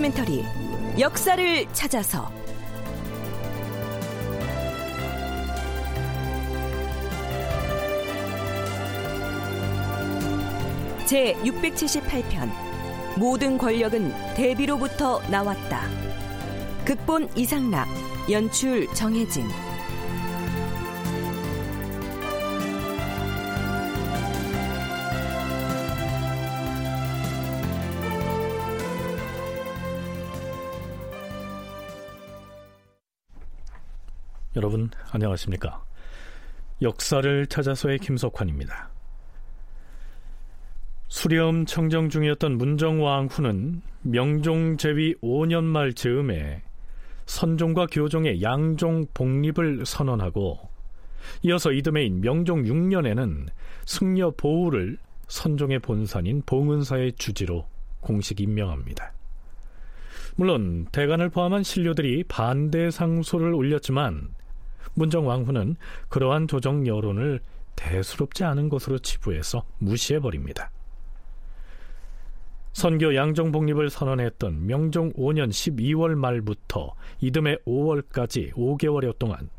다큐멘터리 역사를 찾아서 제 678편 모든 권력은 대비로부터 나왔다. 극본 이상락, 연출 정혜진. 안녕하십니까? 역사를 찾아서의 김석환입니다. 수렴 청정 중이었던 문정왕 후는 명종 제위 5년 말 즈음에 선종과 교종의 양종 복립을 선언하고 이어서 이듬해인 명종 6년에는 승려 보우를 선종의 본산인 봉은사의 주지로 공식 임명합니다. 물론 대간을 포함한 신료들이 반대 상소를 올렸지만 문정 왕후는 그러한 조정 여론을 대수롭지 않은 것으로 치부해서 무시해버립니다. 선교 양종 복립을 선언했던 명종 5년 12월 말부터 이듬해 5월까지 5개월여 동안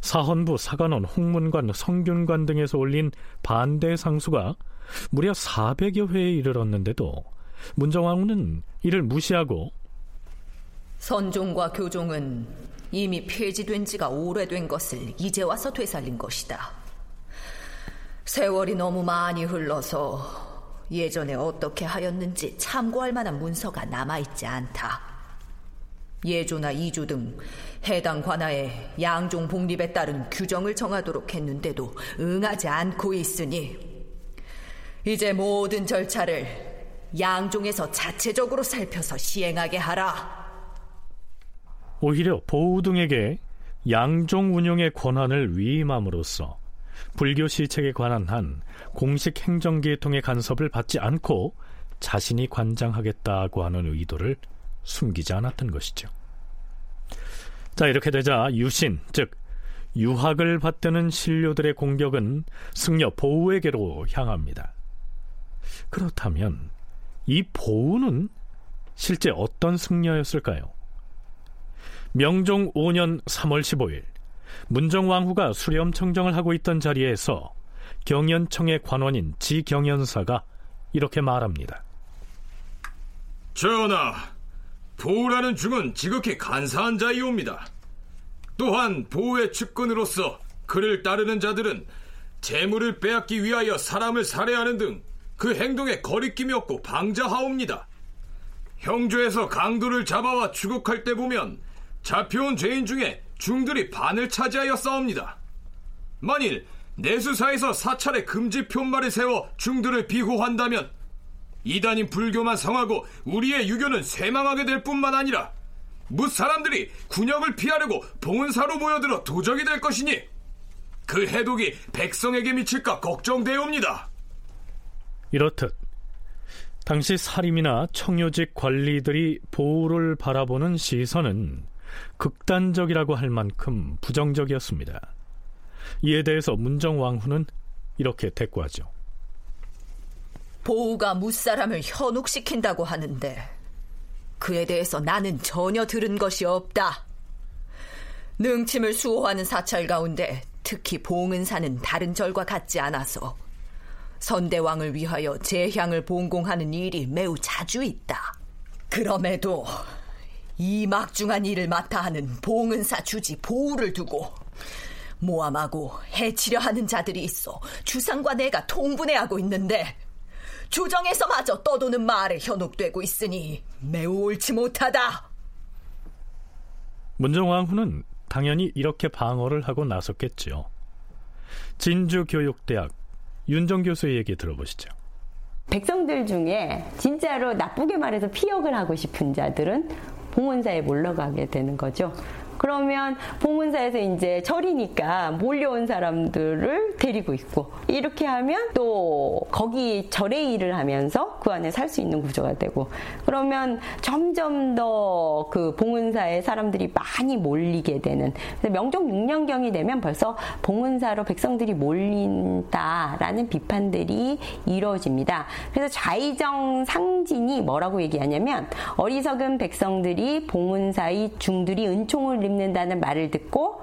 사헌부, 사관원, 홍문관, 성균관 등에서 올린 반대 상수가 무려 400여 회에 이르렀는데도 문정왕후는 이를 무시하고 선종과 교종은 이미 폐지된 지가 오래된 것을 이제 와서 되살린 것이다. 세월이 너무 많이 흘러서 예전에 어떻게 하였는지 참고할 만한 문서가 남아있지 않다. 예조나 이조 등 해당 관하에 양종 복립에 따른 규정을 정하도록 했는데도 응하지 않고 있으니 이제 모든 절차를 양종에서 자체적으로 살펴서 시행하게 하라. 오히려 보우 등에게 양종 운영의 권한을 위임함으로써 불교 시책에 관한 한 공식 행정계통의 간섭을 받지 않고 자신이 관장하겠다고 하는 의도를 숨기지 않았던 것이죠. 자, 이렇게 되자 유신, 즉 유학을 받드는 신료들의 공격은 승려 보우에게로 향합니다. 그렇다면 이 보우는 실제 어떤 승려였을까요? 명종 5년 3월 15일 문정왕후가 수렴청정을 하고 있던 자리에서 경연청의 관원인 지경연사가 이렇게 말합니다. 전하, 보우라는 중은 지극히 간사한 자이옵니다. 또한 보우의 측근으로서 그를 따르는 자들은 재물을 빼앗기 위하여 사람을 살해하는 등 그 행동에 거리낌이 없고 방자하옵니다. 형조에서 강도를 잡아와 추국할 때 보면 잡혀온 죄인 중에 중들이 반을 차지하여 싸웁니다. 만일 내수사에서 사찰에 금지 표말을 세워 중들을 비호한다면 이단인 불교만 성하고 우리의 유교는 쇠망하게 될 뿐만 아니라 무 사람들이 군역을 피하려고 봉은사로 모여들어 도적이 될 것이니 그 해독이 백성에게 미칠까 걱정되옵니다. 이렇듯 당시 사림이나 청요직 관리들이 보호를 바라보는 시선은 극단적이라고 할 만큼 부정적이었습니다. 이에 대해서 문정왕후는 이렇게 대꾸하죠. 보우가 무사람을 현혹시킨다고 하는데 그에 대해서 나는 전혀 들은 것이 없다. 능침을 수호하는 사찰 가운데 특히 봉은사는 다른 절과 같지 않아서 선대왕을 위하여 제향을 봉공하는 일이 매우 자주 있다. 그럼에도 이 막중한 일을 맡아 하는 봉은사 주지 보우를 두고 모함하고 해치려 하는 자들이 있어 주상과 내가 통분해하고 있는데 조정에서마저 떠도는 말에 현혹되고 있으니 매우 옳지 못하다. 문정왕후는 당연히 이렇게 방어를 하고 나섰겠지요. 진주교육대학 윤정 교수의 얘기 들어보시죠. 백성들 중에 진짜로 나쁘게 말해서 피역을 하고 싶은 자들은 봉원사에 몰러 가게 되는 거죠. 그러면 봉은사에서 이제 절이니까 몰려온 사람들을 데리고 있고 이렇게 하면 또 거기 절의 일을 하면서 그 안에 살 수 있는 구조가 되고 그러면 점점 더 그 봉은사에 사람들이 많이 몰리게 되는 명종 6년경이 되면 벌써 봉은사로 백성들이 몰린다라는 비판들이 이루어집니다. 그래서 좌이정 상진이 뭐라고 얘기하냐면 어리석은 백성들이 봉은사의 중들이 은총을 입는다는 말을 듣고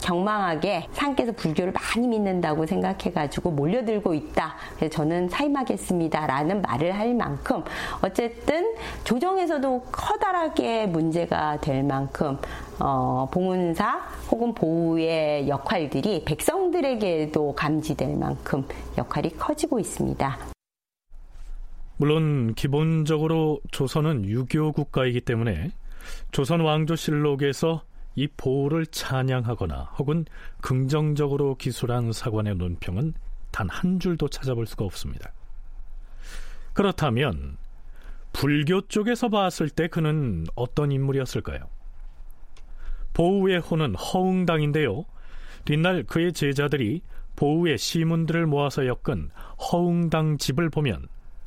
경망하게 상께서 불교를 많이 믿는다고 생각해가지고 몰려들고 있다. 그래서 저는 사임하겠습니다라는 말을 할 만큼 어쨌든 조정에서도 커다랗게 문제가 될 만큼 어, 봉은사 혹은 보우의 역할들이 백성들에게도 감지될 만큼 역할이 커지고 있습니다. 물론 기본적으로 조선은 유교 국가이기 때문에 조선 왕조실록에서 이 보호를 찬양하거나 혹은 긍정적으로 기술한 사관의 논평은 단 한 줄도 찾아볼 수가 없습니다. 그렇다면 불교 쪽에서 봤을 때 그는 어떤 인물이었을까요? 보우의 호는 허웅당인데요. 뒷날 그의 제자들이 보우의 시문들을 모아서 엮은 허웅당 집을 보면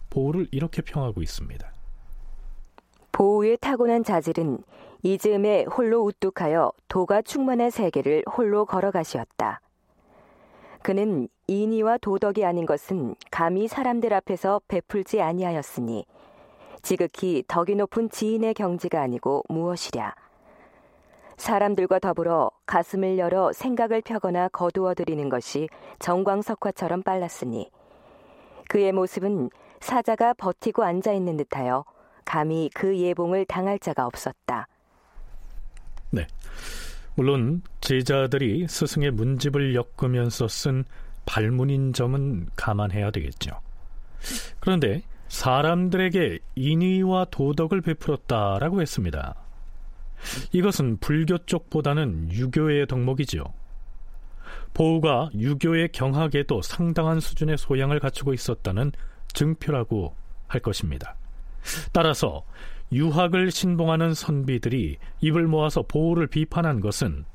보우를 이렇게 평하고 있습니다. 보우의 타고난 자질은 이 즈음에 홀로 우뚝하여 도가 충만한 세계를 홀로 걸어가시었다. 그는 인의와 도덕이 아닌 것은 감히 사람들 앞에서 베풀지 아니하였으니 지극히 덕이 높은 지인의 경지가 아니고 무엇이랴. 사람들과 더불어 가슴을 열어 생각을 펴거나 거두어 들이는 것이 정광석화처럼 빨랐으니 그의 모습은 사자가 버티고 앉아 있는 듯하여 감히 그 예봉을 당할 자가 없었다. 네. 물론 제자들이 스승의 문집을 엮으면서 쓴 발문인 점은 감안해야 되겠죠. 그런데 사람들에게 인의와 도덕을 베풀었다라고 했습니다. 이것은 불교 쪽보다는 유교의 덕목이지요. 보우가 유교의 경학에도 상당한 수준의 소양을 갖추고 있었다는 증표라고 할 것입니다. 따라서 유학을 신봉하는 선비들이 입을 모아서 보호를 비판한 것은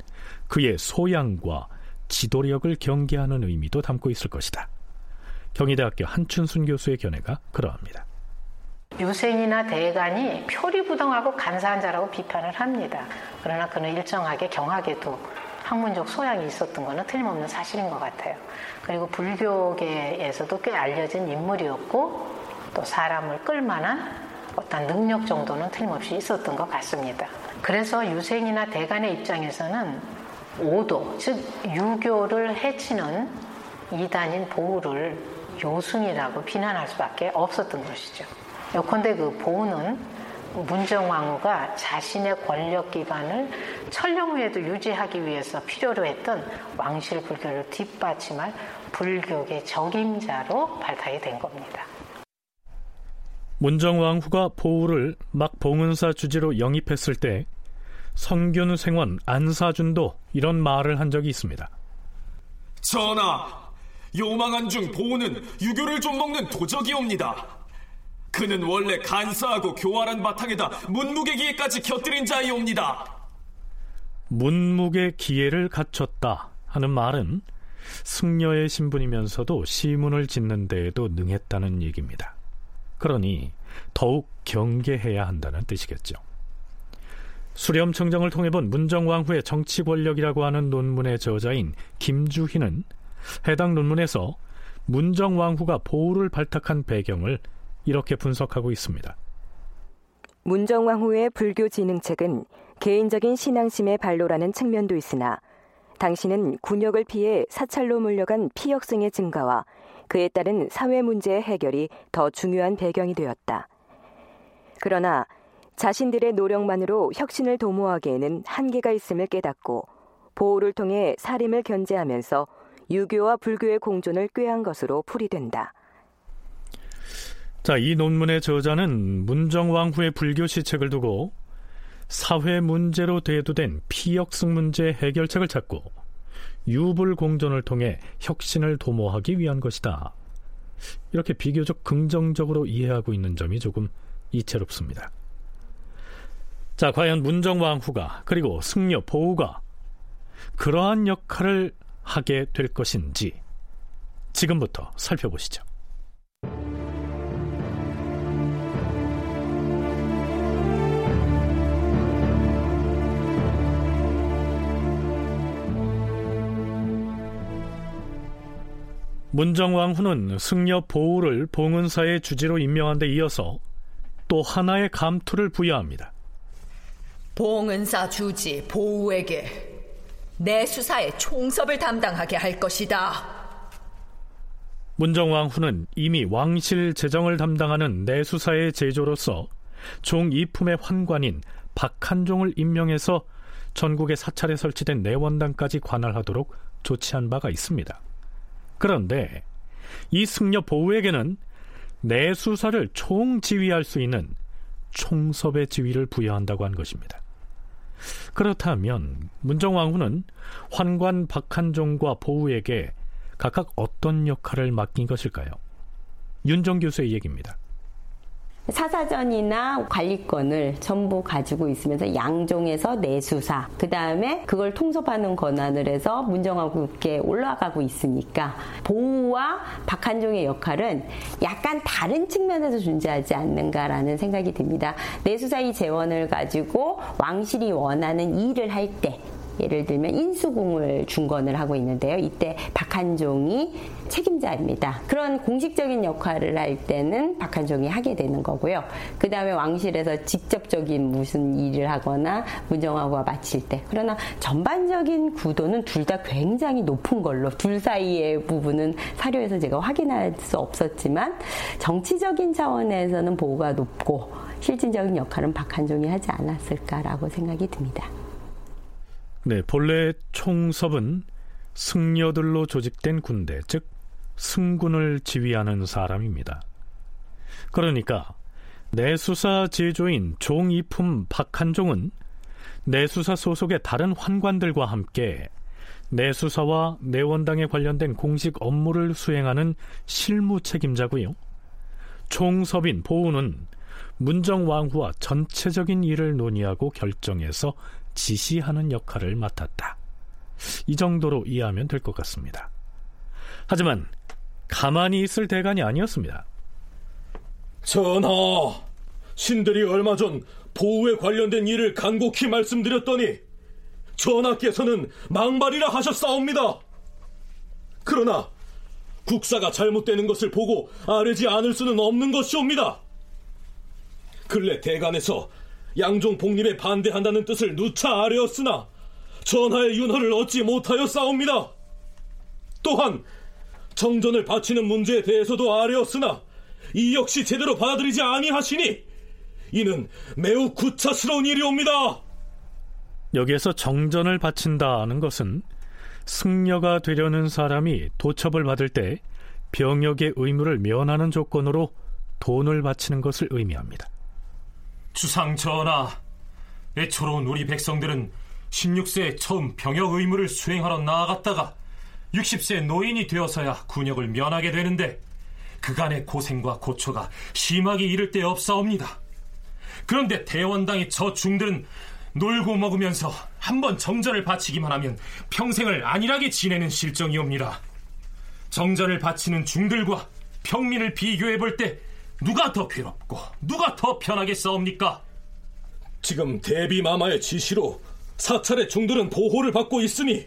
그의 소양과 지도력을 경계하는 의미도 담고 있을 것이다. 경희대학교 한춘순 교수의 견해가 그러합니다. 유생이나 대간이 표리부동하고 간사한 자라고 비판을 합니다. 그러나 그는 일정하게 경하게도 학문적 소양이 있었던 것은 틀림없는 사실인 것 같아요. 그리고 불교계에서도 꽤 알려진 인물이었고 또 사람을 끌만한 어떤 능력 정도는 틀림없이 있었던 것 같습니다. 그래서 유생이나 대간의 입장에서는 오도, 즉 유교를 해치는 이단인 보우를 요승이라고 비난할 수밖에 없었던 것이죠. 요컨대 그 보우는 문정왕후가 자신의 권력 기반을 천령 후에도 유지하기 위해서 필요로 했던 왕실 불교를 뒷받침할 불교계 적임자로 발탁이 된 겁니다. 문정왕후가 보우를 막 봉은사 주지로 영입했을 때 성균 생원 안사준도 이런 말을 한 적이 있습니다. 전하, 요망한 중 보우는 유교를 좀 먹는 도적이옵니다. 그는 원래 간사하고 교활한 바탕에다 문무의 기회까지 곁들인 자이옵니다. 문무의 기회를 갖췄다 하는 말은 승려의 신분이면서도 시문을 짓는 데에도 능했다는 얘기입니다. 그러니 더욱 경계해야 한다는 뜻이겠죠. 수렴청정을 통해 본 문정왕후의 정치 권력이라고 하는 논문의 저자인 김주희는 해당 논문에서 문정왕후가 보호를 발탁한 배경을 이렇게 분석하고 있습니다. 문정왕후의 불교 진흥책은 개인적인 신앙심의 발로라는 측면도 있으나 당신은 군역을 피해 사찰로 몰려간 피역승의 증가와 그에 따른 사회 문제의 해결이 더 중요한 배경이 되었다. 그러나 자신들의 노력만으로 혁신을 도모하기에는 한계가 있음을 깨닫고 보호를 통해 사림을 견제하면서 유교와 불교의 공존을 꾀한 것으로 풀이된다. 자, 이 논문의 저자는 문정왕 후의 불교 시책을 두고 사회 문제로 대두된 피역승 문제 해결책을 찾고 유불 공존을 통해 혁신을 도모하기 위한 것이다. 이렇게 비교적 긍정적으로 이해하고 있는 점이 조금 이채롭습니다. 자, 과연 문정왕후가 그리고 승려 보우가 그러한 역할을 하게 될 것인지 지금부터 살펴보시죠. 문정왕 후는 승려 보우를 봉은사의 주지로 임명한 데 이어서 또 하나의 감투를 부여합니다. 봉은사 주지 보우에게 내 수사의 총섭을 담당하게 할 것이다. 문정왕후는 이미 왕실 재정을 담당하는 내수사의 제조로서 종 이품의 환관인 박한종을 임명해서 전국의 사찰에 설치된 내원당까지 관할하도록 조치한 바가 있습니다. 그런데 이 승려 보우에게는 내 수사를 총지휘할 수 있는 총섭의 지위를 부여한다고 한 것입니다. 그렇다면 문정왕후는 환관 박한종과 보우에게 각각 어떤 역할을 맡긴 것일까요? 윤정 교수의 얘기입니다. 사사전이나 관리권을 전부 가지고 있으면서 양종에서 내수사, 그 다음에 그걸 통섭하는 권한을 해서 문정왕후께 올라가고 있으니까 보우와 박한종의 역할은 약간 다른 측면에서 존재하지 않는가라는 생각이 듭니다. 내수사의 재원을 가지고 왕실이 원하는 일을 할 때 예를 들면 인수공을 중건을 하고 있는데요. 이때 박한종이 책임자입니다. 그런 공식적인 역할을 할 때는 박한종이 하게 되는 거고요. 그 다음에 왕실에서 직접적인 무슨 일을 하거나 문정하고 마칠 때. 그러나 전반적인 구도는 둘 다 굉장히 높은 걸로 둘 사이의 부분은 사료에서 제가 확인할 수 없었지만 정치적인 차원에서는 보호가 높고 실질적인 역할은 박한종이 하지 않았을까라고 생각이 듭니다. 네, 본래 총섭은 승려들로 조직된 군대, 즉 승군을 지휘하는 사람입니다. 그러니까 내수사 제조인 종이품 박한종은 내수사 소속의 다른 환관들과 함께 내수사와 내원당에 관련된 공식 업무를 수행하는 실무 책임자고요. 총섭인 보우는 문정왕후와 전체적인 일을 논의하고 결정해서 지시하는 역할을 맡았다. 이 정도로 이해하면 될 것 같습니다. 하지만 가만히 있을 대간이 아니었습니다. 전하, 신들이 얼마 전 보호에 관련된 일을 간곡히 말씀드렸더니 전하께서는 망발이라 하셨사옵니다. 그러나 국사가 잘못되는 것을 보고 아뢰지 않을 수는 없는 것이옵니다. 근래 대간에서 양종 복립에 반대한다는 뜻을 누차 아뢰었으나 전하의 윤허를 얻지 못하여 싸웁니다. 또한 정전을 바치는 문제에 대해서도 아뢰었으나 이 역시 제대로 받아들이지 아니하시니 이는 매우 구차스러운 일이옵니다. 여기에서 정전을 바친다는 것은 승려가 되려는 사람이 도첩을 받을 때 병역의 의무를 면하는 조건으로 돈을 바치는 것을 의미합니다. 주상 전하, 애초로운 우리 백성들은 16세에 처음 병역 의무를 수행하러 나아갔다가 60세 노인이 되어서야 군역을 면하게 되는데 그간의 고생과 고초가 심하게 이를 데 없사옵니다. 그런데 대원당의 저 중들은 놀고 먹으면서 한 번 정전을 바치기만 하면 평생을 안일하게 지내는 실정이옵니다. 정전을 바치는 중들과 평민을 비교해 볼 때 누가 더 괴롭고 누가 더 편하게 싸웁니까? 지금 대비마마의 지시로 사찰의 중들은 보호를 받고 있으니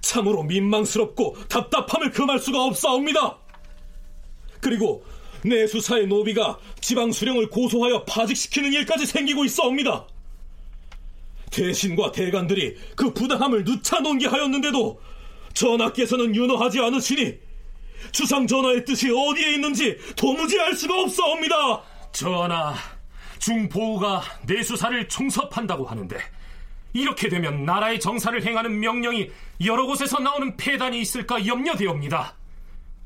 참으로 민망스럽고 답답함을 금할 수가 없사옵니다. 그리고 내수사의 노비가 지방 수령을 고소하여 파직시키는 일까지 생기고 있사옵니다. 대신과 대관들이 그 부당함을 누차 논기하였는데도 전하께서는 윤허하지 않으시니 주상 전하의 뜻이 어디에 있는지 도무지 알 수가 없사옵니다. 전하, 중보우가 내수사를 총섭한다고 하는데 이렇게 되면 나라의 정사를 행하는 명령이 여러 곳에서 나오는 폐단이 있을까 염려되옵니다.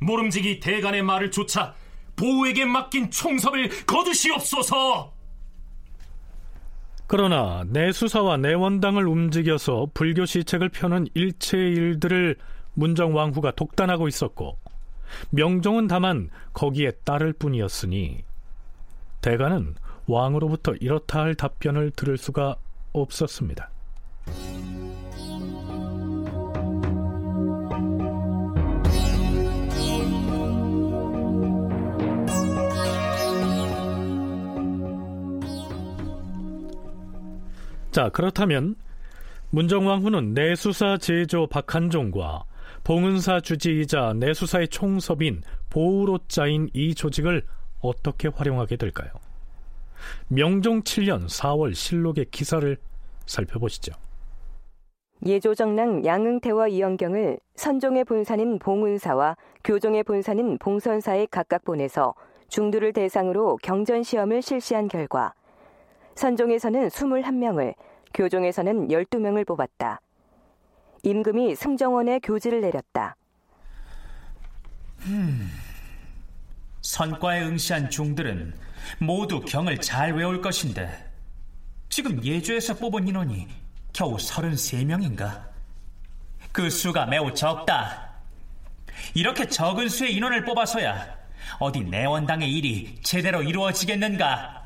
모름지기 대간의 말을 조차 보우에게 맡긴 총섭을 거두시옵소서. 그러나 내수사와 내원당을 움직여서 불교 시책을 펴는 일체의 일들을 문정왕후가 독단하고 있었고 명종은 다만 거기에 따를 뿐이었으니 대가는 왕으로부터 이렇다 할 답변을 들을 수가 없었습니다. 자, 그렇다면 문정왕후는 내수사 제조 박한종과 봉은사 주지이자 내수사의 총섭인 보우로자인 이 조직을 어떻게 활용하게 될까요? 명종 7년 4월 실록의 기사를 살펴보시죠. 예조정랑 양응태와 이영경을 선종의 본사인 봉은사와 교종의 본사인 봉선사에 각각 보내서 중두를 대상으로 경전 시험을 실시한 결과 선종에서는 21명을, 교종에서는 12명을 뽑았다. 임금이 승정원에 교지를 내렸다. 음, 선과에 응시한 중들은 모두 경을 잘 외울 것인데 지금 예주에서 뽑은 인원이 겨우 33명인가? 그 수가 매우 적다. 이렇게 적은 수의 인원을 뽑아서야 어디 내원당의 일이 제대로 이루어지겠는가?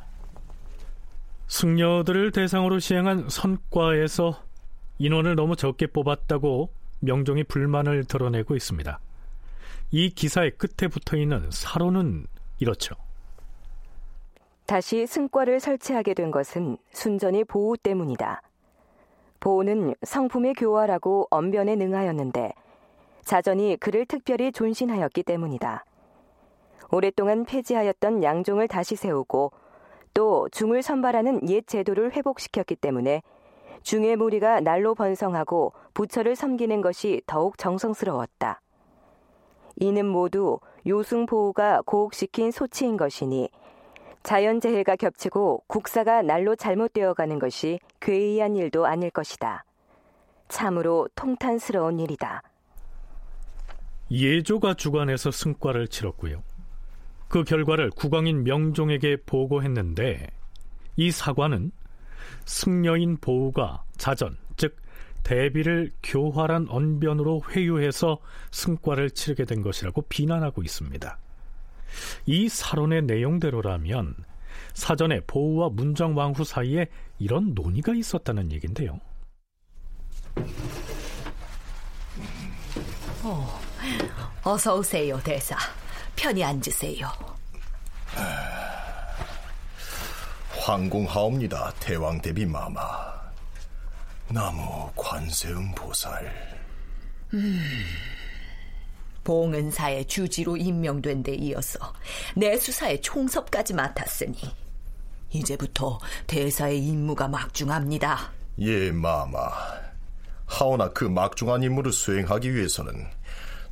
승려들을 대상으로 시행한 선과에서 인원을 너무 적게 뽑았다고 명종이 불만을 드러내고 있습니다. 이 기사의 끝에 붙어 있는 사로는 이렇죠. 다시 승과를 설치하게 된 것은 순전히 보호 때문이다. 보호는 성품의 교활하고 언변에 능하였는데 자전이 그를 특별히 존신하였기 때문이다. 오랫동안 폐지하였던 양종을 다시 세우고 또 중을 선발하는 옛 제도를 회복시켰기 때문에 중의 무리가 날로 번성하고 부처를 섬기는 것이 더욱 정성스러웠다. 이는 모두 요승 보호가 고혹시킨 소치인 것이니 자연재해가 겹치고 국사가 날로 잘못되어 가는 것이 괴이한 일도 아닐 것이다. 참으로 통탄스러운 일이다. 예조가 주관해서 승과를 치렀고요. 그 결과를 국왕인 명종에게 보고했는데 이 사과는 승려인 보우가 자전, 즉 대비를 교활한 언변으로 회유해서 승과를 치르게 된 것이라고 비난하고 있습니다. 이 사론의 내용대로라면 사전에 보우와 문정왕후 사이에 이런 논의가 있었다는 얘긴데요. 어, 어서 오세요, 대사. 편히 앉으세요. 황공하옵니다, 대왕 대비 마마. 나무 관세음 보살. 음, 봉은사의 주지로 임명된 데 이어서 내 수사의 총섭까지 맡았으니 이제부터 대사의 임무가 막중합니다. 예, 마마. 하오나 그 막중한 임무를 수행하기 위해서는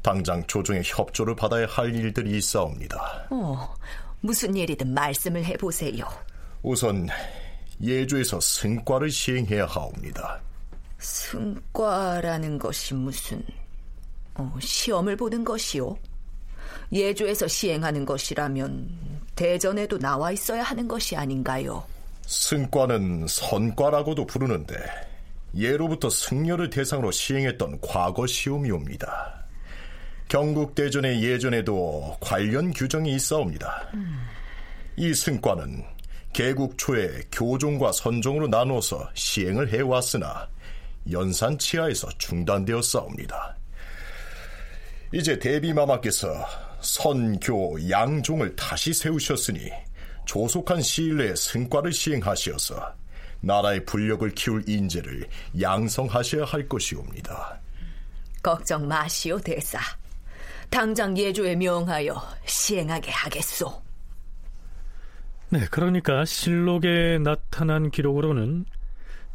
당장 조정의 협조를 받아야 할 일들이 있사옵니다. 어, 무슨 일이든 말씀을 해보세요. 우선 예조에서 승과를 시행해야 하옵니다. 승과라는 것이 무슨 어, 시험을 보는 것이요? 예조에서 시행하는 것이라면 대전에도 나와 있어야 하는 것이 아닌가요? 승과는 선과라고도 부르는데 예로부터 승려를 대상으로 시행했던 과거 시험이옵니다. 경국 대전의 예전에도 관련 규정이 있사옵니다. 음. 이 승과는 개국 초에 교종과 선종으로 나누어서 시행을 해왔으나 연산 치하에서 중단되었사옵니다. 이제 대비마마께서 선교 양종을 다시 세우셨으니 조속한 시일 내에 승과를 시행하시어서 나라의 분력을 키울 인재를 양성하셔야 할 것이옵니다. 걱정 마시오, 대사. 당장 예조에 명하여 시행하게 하겠소. 네, 그러니까 실록에 나타난 기록으로는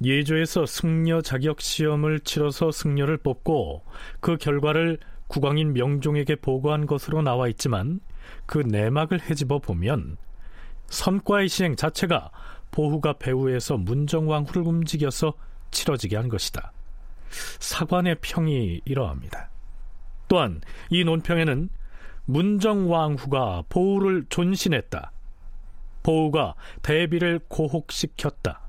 예조에서 승려 자격 시험을 치러서 승려를 뽑고 그 결과를 국왕인 명종에게 보고한 것으로 나와 있지만 그 내막을 헤집어 보면 선과의 시행 자체가 보후가 배후에서 문정왕후를 움직여서 치러지게 한 것이다. 사관의 평이 이러합니다. 또한 이 논평에는 문정왕후가 보우를 존신했다. 보우가 대비를 고혹시켰다.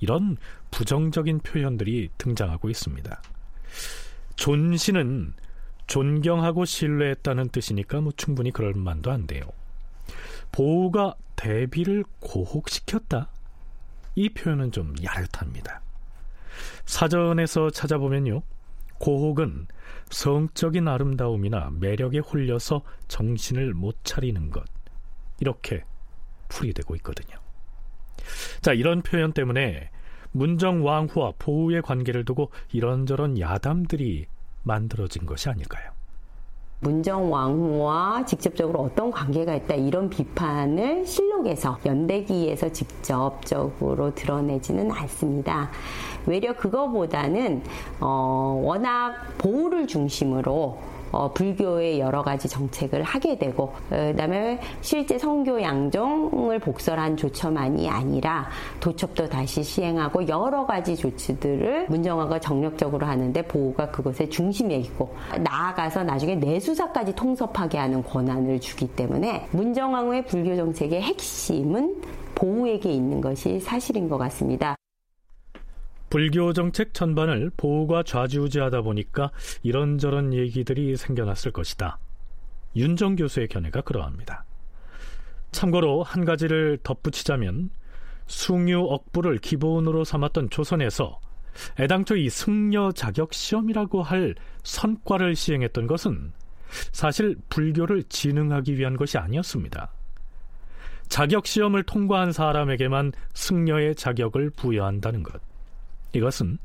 이런 부정적인 표현들이 등장하고 있습니다. 존신은 존경하고 신뢰했다는 뜻이니까 뭐 충분히 그럴 만도 한데요. 보우가 대비를 고혹시켰다. 이 표현은 좀 야릇합니다. 사전에서 찾아보면요. 고혹은 성적인 아름다움이나 매력에 홀려서 정신을 못 차리는 것. 이렇게 풀이되고 있거든요. 자, 이런 표현 때문에 문정 왕후와 보우의 관계를 두고 이런저런 야담들이 만들어진 것이 아닐까요? 문정 왕후와 직접적으로 어떤 관계가 있다 이런 비판을 실록에서 연대기에서 직접적으로 드러내지는 않습니다. 외려 그거보다는 어, 워낙 보호를 중심으로 어, 불교의 여러 가지 정책을 하게 되고 어, 그다음에 실제 성교 양종을 복설한 조처만이 아니라 도첩도 다시 시행하고 여러 가지 조치들을 문정화가 정력적으로 하는데 보호가 그것의 중심에 있고 나아가서 나중에 내수사까지 통섭하게 하는 권한을 주기 때문에 문정왕후의 불교 정책의 핵심은 보호에게 있는 것이 사실인 것 같습니다. 불교 정책 전반을 보호가 좌지우지하다 보니까 이런저런 얘기들이 생겨났을 것이다. 윤정 교수의 견해가 그러합니다. 참고로 한 가지를 덧붙이자면 숭유 억부를 기본으로 삼았던 조선에서 애당초 이 승려 자격 시험이라고 할 선과를 시행했던 것은 사실 불교를 진흥하기 위한 것이 아니었습니다. 자격 시험을 통과한 사람에게만 승려의 자격을 부여한다는 것. 이것은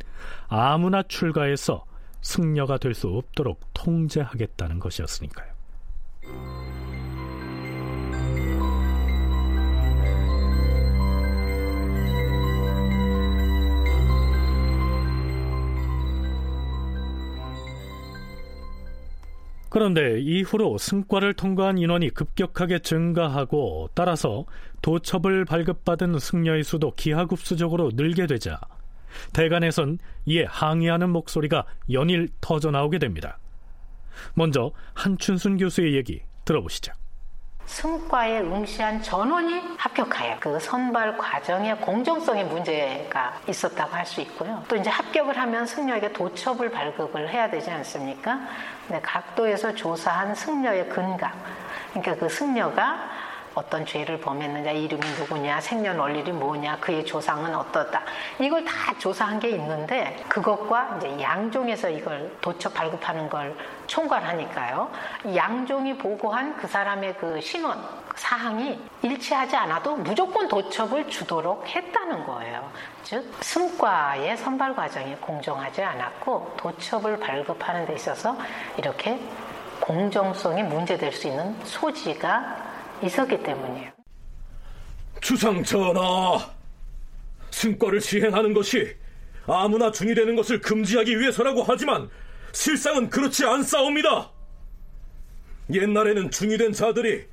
아무나 출가해서 승려가 될 수 없도록 통제하겠다는 것이었으니까요. 그런데 이후로 승과를 통과한 인원이 급격하게 증가하고 따라서 도첩을 발급받은 승려의 수도 기하급수적으로 늘게 되자 대간에선 이에 항의하는 목소리가 연일 터져 나오게 됩니다. 먼저 한춘순 교수의 얘기 들어보시죠. 승과에 응시한 전원이 합격하여 그 선발 과정의 공정성의 문제가 있었다고 할 수 있고요. 또 이제 합격을 하면 승려에게 도첩을 발급을 해야 되지 않습니까? 각도에서 조사한 승려의 근각, 그러니까 그 승려가 어떤 죄를 범했느냐, 이름이 누구냐, 생년월일이 뭐냐, 그의 조상은 어떻다. 이걸 다 조사한 게 있는데 그것과 이제 양종에서 이걸 도처 발급하는 걸 총괄하니까요. 양종이 보고한 그 사람의 그 신원, 사항이 일치하지 않아도 무조건 도첩을 주도록 했다는 거예요. 즉, 승과의 선발 과정이 공정하지 않았고 도첩을 발급하는 데 있어서 이렇게 공정성이 문제될 수 있는 소지가 있었기 때문이에요. 주상 전하, 승과를 시행하는 것이 아무나 중이 되는 것을 금지하기 위해서라고 하지만 실상은 그렇지 않사옵니다. 옛날에는 중이 된 자들이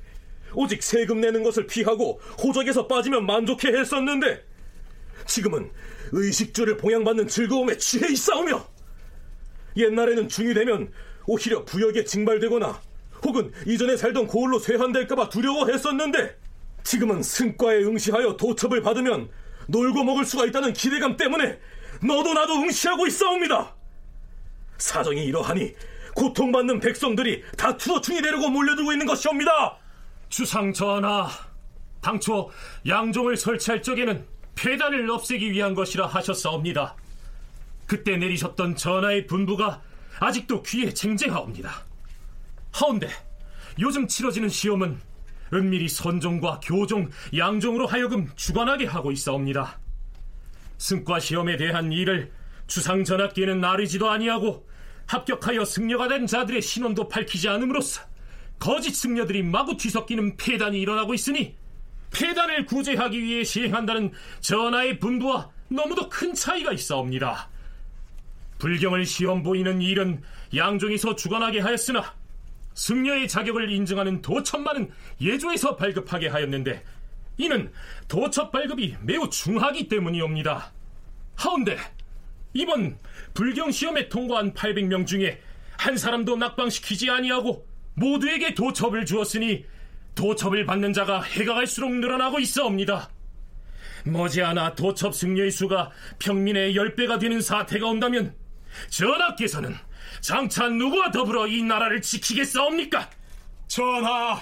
오직 세금 내는 것을 피하고 호적에서 빠지면 만족해 했었는데 지금은 의식주를 봉양받는 즐거움에 취해 있사오며 옛날에는 중이 되면 오히려 부역에 징발되거나 혹은 이전에 살던 고을로 쇠환될까봐 두려워했었는데 지금은 승과에 응시하여 도첩을 받으면 놀고 먹을 수가 있다는 기대감 때문에 너도 나도 응시하고 있어옵니다. 사정이 이러하니 고통받는 백성들이 다 투어충이 되려고 몰려들고 있는 것이옵니다. 주상 전하, 당초 양종을 설치할 적에는 폐단을 없애기 위한 것이라 하셨사옵니다. 그때 내리셨던 전하의 분부가 아직도 귀에 쟁쟁하옵니다. 하운데 요즘 치러지는 시험은 은밀히 선종과 교종, 양종으로 하여금 주관하게 하고 있사옵니다. 승과 시험에 대한 일을 주상 전학기에는 나르지도 아니하고 합격하여 승려가 된 자들의 신원도 밝히지 않음으로써 거짓 승려들이 마구 뒤섞이는 폐단이 일어나고 있으니 폐단을 구제하기 위해 시행한다는 전하의 분부와 너무도 큰 차이가 있사옵니다. 불경을 시험 보이는 일은 양종에서 주관하게 하였으나 승려의 자격을 인증하는 도첩만은 예조에서 발급하게 하였는데 이는 도첩 발급이 매우 중하기 때문이옵니다. 하운데 이번 불경 시험에 통과한 800명 중에 한 사람도 낙방시키지 아니하고 모두에게 도첩을 주었으니 도첩을 받는 자가 해가 갈수록 늘어나고 있어옵니다. 머지않아 도첩 승려의 수가 평민의 10배가 되는 사태가 온다면 전하께서는 장차 누구와 더불어 이 나라를 지키겠사옵니까? 전하,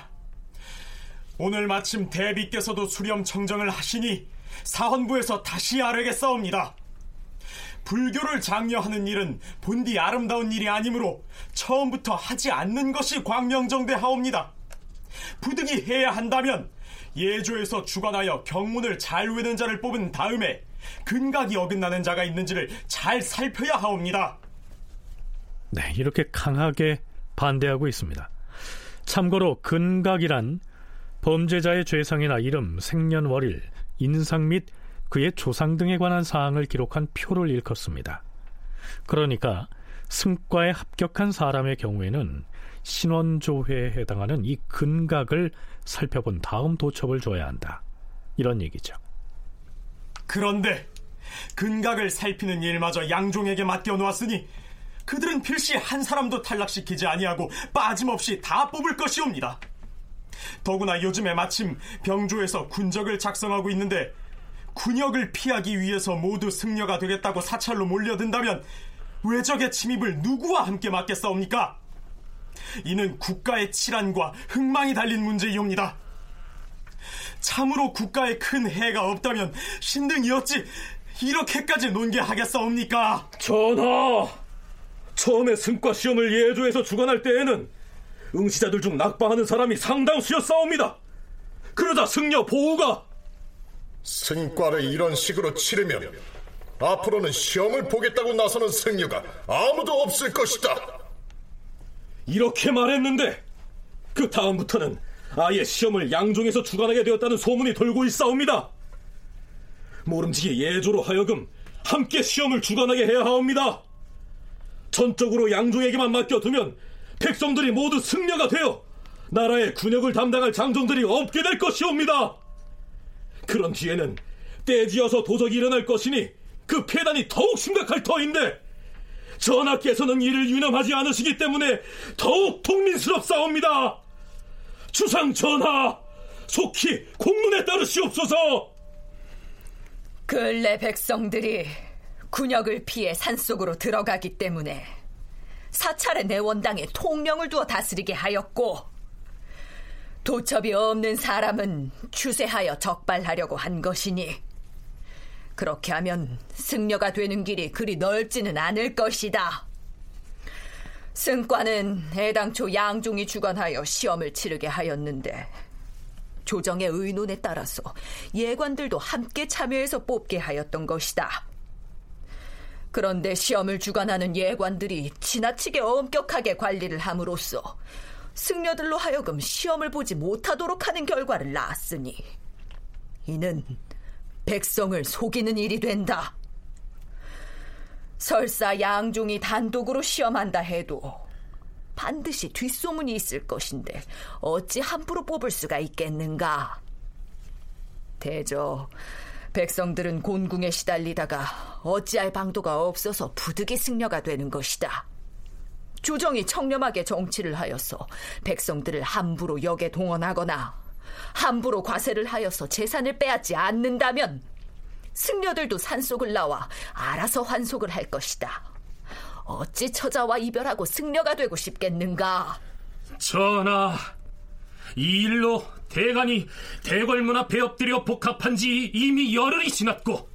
오늘 마침 대비께서도 수렴 청정을 하시니 사헌부에서 다시 아뢰겠사옵니다. 불교를 장려하는 일은 본디 아름다운 일이 아니므로 처음부터 하지 않는 것이 광명정대하옵니다. 부득이 해야 한다면 예조에서 주관하여 경문을 잘 외는 자를 뽑은 다음에 근각이 어긋나는 자가 있는지를 잘 살펴야 하옵니다. 네, 이렇게 강하게 반대하고 있습니다. 참고로 근각이란 범죄자의 죄상이나 이름, 생년월일, 인상 및 그의 조상 등에 관한 사항을 기록한 표를 일컫습니다. 그러니까 승과에 합격한 사람의 경우에는 신원조회에 해당하는 이 근각을 살펴본 다음 도첩을 줘야 한다. 이런 얘기죠. 그런데 근각을 살피는 일마저 양종에게 맡겨 놓았으니 그들은 필시 한 사람도 탈락시키지 아니하고 빠짐없이 다 뽑을 것이옵니다. 더구나 요즘에 마침 병조에서 군적을 작성하고 있는데 군역을 피하기 위해서 모두 승려가 되겠다고 사찰로 몰려든다면 외적의 침입을 누구와 함께 막겠사옵니까? 이는 국가의 치란과 흥망이 달린 문제이옵니다. 참으로 국가에 큰 해가 없다면 신등이 어찌 이렇게까지 논개하겠사옵니까? 전하! 처음에 승과 시험을 예조에서 주관할 때에는 응시자들 중 낙방하는 사람이 상당수였사옵니다. 그러자 승려 보우가 승과를 이런 식으로 치르면 앞으로는 시험을 보겠다고 나서는 승려가 아무도 없을 것이다. 이렇게 말했는데 그 다음부터는 아예 시험을 양종에서 주관하게 되었다는 소문이 돌고 있사옵니다. 모름지기 예조로 하여금 함께 시험을 주관하게 해야 하옵니다. 전적으로 양종에게만 맡겨두면 백성들이 모두 승려가 되어 나라의 군역을 담당할 장정들이 없게 될 것이옵니다. 그런 뒤에는 떼지어서 도적이 일어날 것이니 그 폐단이 더욱 심각할 터인데 전하께서는 이를 유념하지 않으시기 때문에 더욱 통민스럽사옵니다. 주상 전하, 속히 공문에 따르시옵소서. 근래 백성들이 군역을 피해 산속으로 들어가기 때문에 사찰의 내원당에 통령을 두어 다스리게 하였고 도첩이 없는 사람은 추세하여 적발하려고 한 것이니 그렇게 하면 승려가 되는 길이 그리 넓지는 않을 것이다. 승과는 애당초 양종이 주관하여 시험을 치르게 하였는데 조정의 의논에 따라서 예관들도 함께 참여해서 뽑게 하였던 것이다. 그런데 시험을 주관하는 예관들이 지나치게 엄격하게 관리를 함으로써 승려들로 하여금 시험을 보지 못하도록 하는 결과를 낳았으니 이는 백성을 속이는 일이 된다. 설사 양종이 단독으로 시험한다 해도 반드시 뒷소문이 있을 것인데 어찌 함부로 뽑을 수가 있겠는가? 대저 백성들은 곤궁에 시달리다가 어찌할 방도가 없어서 부득이 승려가 되는 것이다. 조정이 청렴하게 정치를 하여서 백성들을 함부로 역에 동원하거나 함부로 과세를 하여서 재산을 빼앗지 않는다면 승려들도 산속을 나와 알아서 환속을 할 것이다. 어찌 처자와 이별하고 승려가 되고 싶겠는가? 전하, 이 일로 대간이 대궐문 앞에 엎드려 복합한 지 이미 열흘이 지났고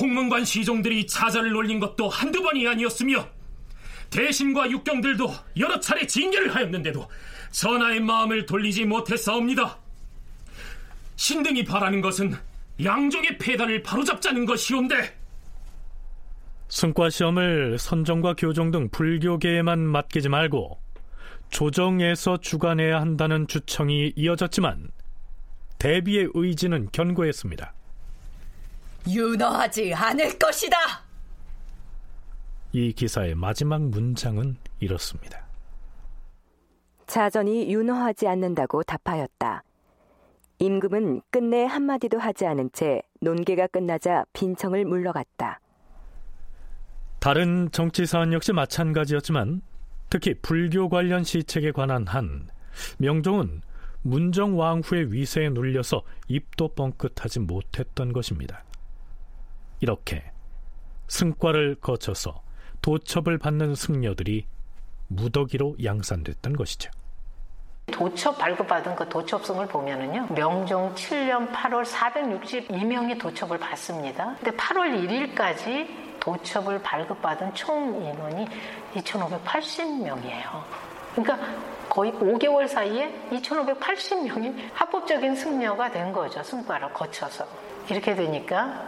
홍문관 시종들이 차자를 올린 것도 한두 번이 아니었으며 대신과 육경들도 여러 차례 징계를 하였는데도 전하의 마음을 돌리지 못했사옵니다. 신등이 바라는 것은 양종의 폐단을 바로잡자는 것이온데 승과 시험을 선정과 교정 등 불교계에만 맡기지 말고 조정에서 주관해야 한다는 주청이 이어졌지만 대비의 의지는 견고했습니다. 윤허하지 않을 것이다. 이 기사의 마지막 문장은 이렇습니다. 자전이 윤허하지 않는다고 답하였다. 임금은 끝내 한마디도 하지 않은 채 논계가 끝나자 빈청을 물러갔다. 다른 정치 사안 역시 마찬가지였지만 특히 불교 관련 시책에 관한 한 명종은 문정 왕후의 위세에 눌려서 입도 뻥끗하지 못했던 것입니다. 이렇게 승과를 거쳐서 도첩을 받는 승려들이 무더기로 양산됐던 것이죠. 도첩 발급받은 그 도첩성을 보면은요, 명종 7년 8월 462명이 도첩을 받습니다. 근데 8월 1일까지 도첩을 발급받은 총 인원이 2,580명이에요. 그러니까 거의 5개월 사이에 2,580명이 합법적인 승려가 된 거죠. 승과를 거쳐서. 이렇게 되니까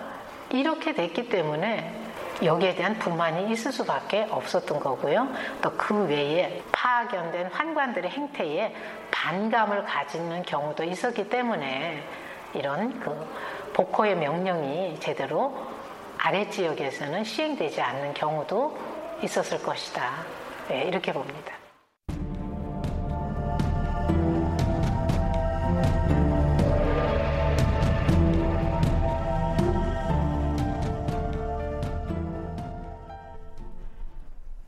이렇게 됐기 때문에 여기에 대한 불만이 있을 수밖에 없었던 거고요. 또 그 외에 파견된 환관들의 행태에 반감을 가지는 경우도 있었기 때문에 이런 그 복호의 명령이 제대로 아래 지역에서는 시행되지 않는 경우도 있었을 것이다. 네, 이렇게 봅니다.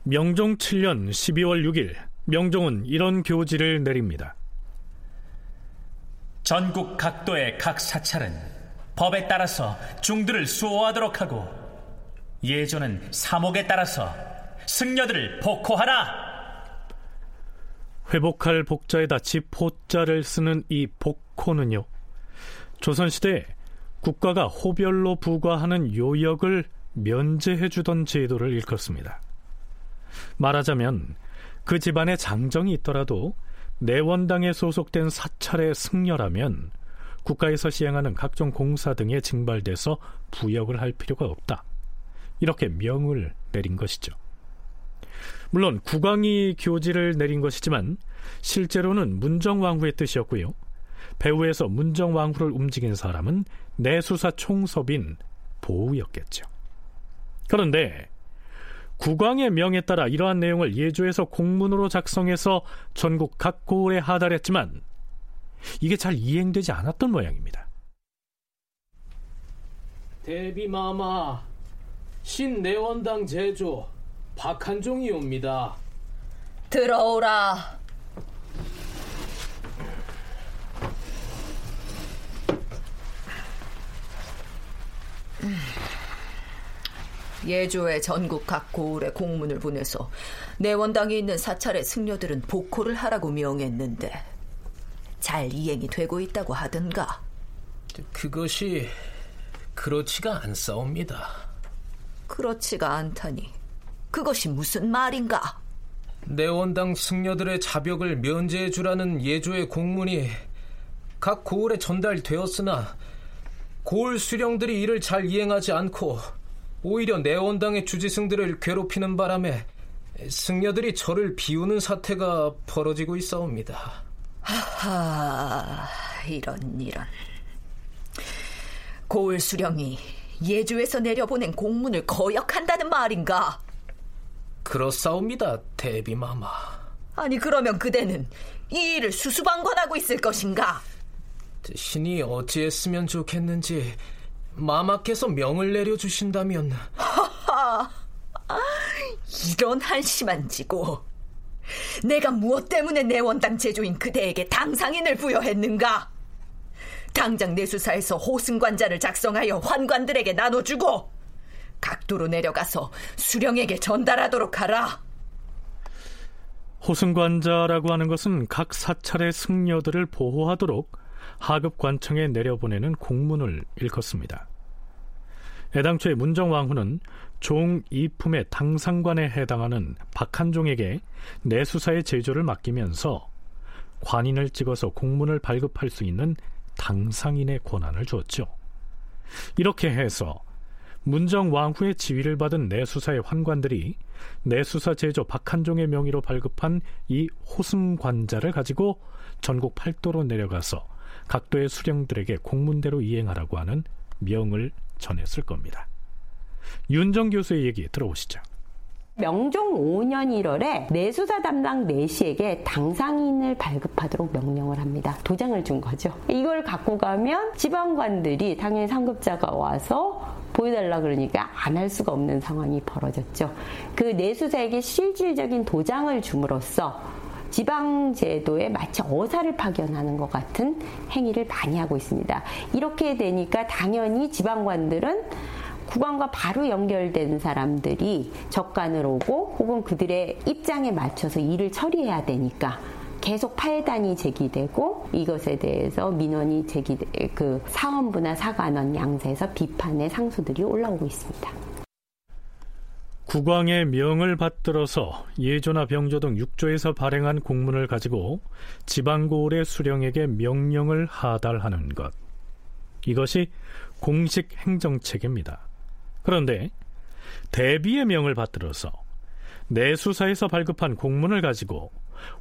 명종 7년 12월 6일 명종은 이런 교지를 내립니다. 전국 각도의 각 사찰은 법에 따라서 중들을 수호하도록 하고 예조는 사목에 따라서 승려들을 복호하라. 회복할 복자에다 지포자를 쓰는 이 복호는요. 조선시대 국가가 호별로 부과하는 요역을 면제해주던 제도를 일컫습니다. 말하자면 그 집안에 장정이 있더라도 내원당에 소속된 사찰의 승려라면 국가에서 시행하는 각종 공사 등에 징발돼서 부역을 할 필요가 없다. 이렇게 명을 내린 것이죠. 물론 국왕이 교지를 내린 것이지만 실제로는 문정왕후의 뜻이었고요. 배후에서 문정왕후를 움직인 사람은 내수사 총섭인 보우였겠죠. 그런데 국왕의 명에 따라 이러한 내용을 예조에서 공문으로 작성해서 전국 각 고을에 하달했지만 이게 잘 이행되지 않았던 모양입니다. 대비마마 신내원당 제조 박한종이 옵니다. 들어오라. 예조의 전국 각 고을에 공문을 보내서 내원당에 있는 사찰의 승려들은 복호를 하라고 명했는데 잘 이행이 되고 있다고 하던가. 그것이 그렇지가 않사옵니다. 그렇지가 않다니. 그것이 무슨 말인가? 내원당 승려들의 자벽을 면제해 주라는 예조의 공문이 각 고을에 전달되었으나 고을 수령들이 이를 잘 이행하지 않고 오히려 내원당의 주지승들을 괴롭히는 바람에 승려들이 저를 비우는 사태가 벌어지고 있사옵니다. 하하, 이런 이런. 고을 수령이 예주에서 내려보낸 공문을 거역한다는 말인가? 그렇사옵니다, 대비마마. 아니 그러면 그대는 이 일을 수수방관하고 있을 것인가? 신이 어찌했으면 좋겠는지 마마께서 명을 내려주신다면 하하, 이런 한심한 지고 내가 무엇 때문에 내 원당 제조인 그대에게 당상인을 부여했는가? 당장 내 수사에서 호승관자를 작성하여 환관들에게 나눠주고 각도로 내려가서 수령에게 전달하도록 하라. 호승관자라고 하는 것은 각 사찰의 승려들을 보호하도록 하급 관청에 내려보내는 공문을 읽었습니다. 애당초에 문정왕후는 종 이품의 당상관에 해당하는 박한종에게 내수사의 제조를 맡기면서 관인을 찍어서 공문을 발급할 수 있는 당상인의 권한을 주었죠. 이렇게 해서 문정 왕후의 지위를 받은 내수사의 환관들이 내수사 제조 박한종의 명의로 발급한 이 호승관자를 가지고 전국 팔도로 내려가서 각도의 수령들에게 공문대로 이행하라고 하는 명을 전했을 겁니다. 윤정 교수의 얘기 들어보시죠. 명종 5년 1월에 내수사 담당 내시에게 당상인을 발급하도록 명령을 합니다. 도장을 준 거죠. 이걸 갖고 가면 지방관들이 당연히 상급자가 와서 보여달라 그러니까 안 할 수가 없는 상황이 벌어졌죠. 그 내수사에게 실질적인 도장을 줌으로써 지방제도에 마치 어사를 파견하는 것 같은 행위를 많이 하고 있습니다. 이렇게 되니까 당연히 지방관들은 국왕과 바로 연결된 사람들이 적관을 오고 혹은 그들의 입장에 맞춰서 일을 처리해야 되니까 계속 파해단이 제기되고 이것에 대해서 민원이 제기돼 그 사원부나 사관원 양세에서 비판의 상수들이 올라오고 있습니다. 국왕의 명을 받들어서 예조나 병조 등 육조에서 발행한 공문을 가지고 지방고을의 수령에게 명령을 하달하는 것. 이것이 공식 행정체계입니다. 그런데 대비의 명을 받들어서 내수사에서 발급한 공문을 가지고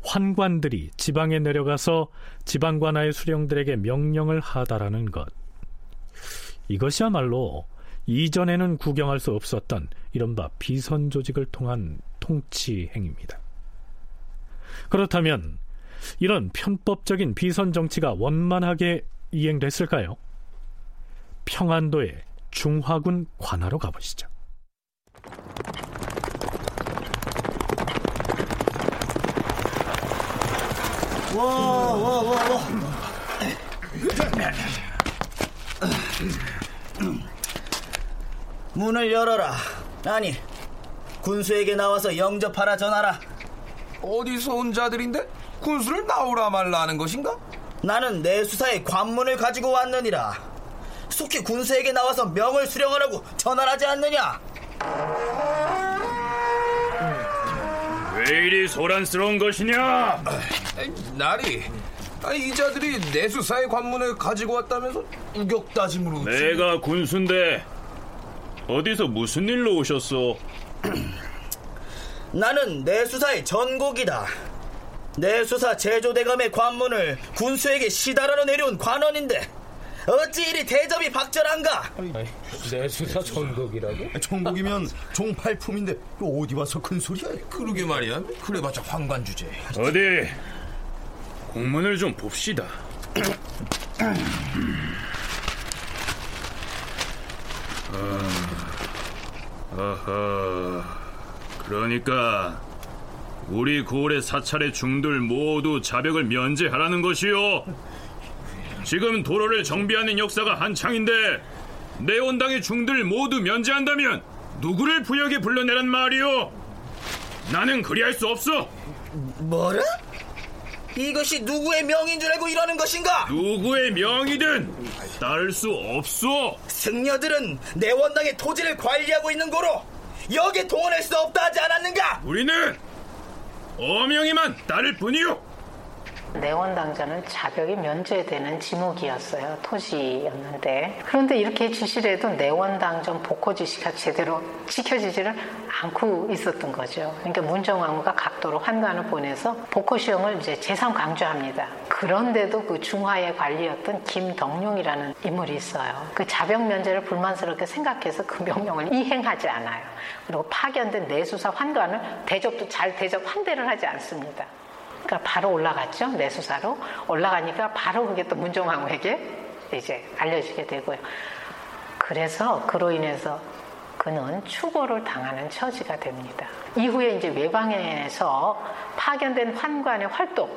환관들이 지방에 내려가서 지방관하의 수령들에게 명령을 하달하는 것. 이것이야말로 이전에는 구경할 수 없었던 이른바 비선 조직을 통한 통치 행위입니다. 그렇다면 이런 편법적인 비선 정치가 원만하게 이행됐을까요? 평안도의 중화군 관하로 가보시죠. 와, 와, 와, 와. 문을 열어라. 아니, 군수에게 나와서 영접하라 전하라. 어디서 온 자들인데 군수를 나오라 말라 하는 것인가? 나는 내 수사의 관문을 가지고 왔느니라. 속히 군수에게 나와서 명을 수령하라고 전하라지 않느냐? 왜 이리 소란스러운 것이냐? 나리, 이 자들이 내 수사의 관문을 가지고 왔다면서 우격다짐으로 내가 군수인데 어디서 무슨 일로 오셨소? 나는 내 수사의 전곡이다. 내 수사 제조대감의 관문을 군수에게 시달하러 내려온 관원인데 어찌 이리 대접이 박절한가? 내 수사 전곡이라고? 전곡이면 종팔품인데 어디 와서 큰 소리야? 그러게 말이야. 그래봤자 황관 주제. 어디 공문을 좀 봅시다. 아하, 그러니까 우리 고을의 사찰의 중들 모두 자벽을 면제하라는 것이요. 지금 도로를 정비하는 역사가 한창인데 내원당의 중들 모두 면제한다면 누구를 부역에 불러내란 말이오? 나는 그리할 수 없어. 뭐라? 이것이 누구의 명인 줄 알고 이러는 것인가? 누구의 명이든 따를 수 없소. 승려들은 내 원당의 토지를 관리하고 있는 거로 여기에 동원할 수 없다 하지 않았는가? 우리는 어명이만 따를 뿐이요. 내원당자는 자격이 면제되는 지목이었어요. 토지였는데. 그런데 이렇게 지시를 해도 내원당전 복호 지시가 제대로 지켜지지를 않고 있었던 거죠. 그러니까 문정왕후가 각도로 환관을 보내서 복호 시형을 이제 재산 강조합니다. 그런데도 그 중화의 관리였던 김덕룡이라는 인물이 있어요. 그 자병 면제를 불만스럽게 생각해서 그 명령을 이행하지 않아요. 그리고 파견된 내수사 환관을 대접도 잘 대접 환대를 하지 않습니다. 그러니까 바로 올라갔죠 내수사로 올라가니까 바로 그게 또 문종왕후에게 이제 알려지게 되고요. 그래서 그로 인해서 그는 추고를 당하는 처지가 됩니다. 이후에 이제 외방에서 파견된 환관의 활동을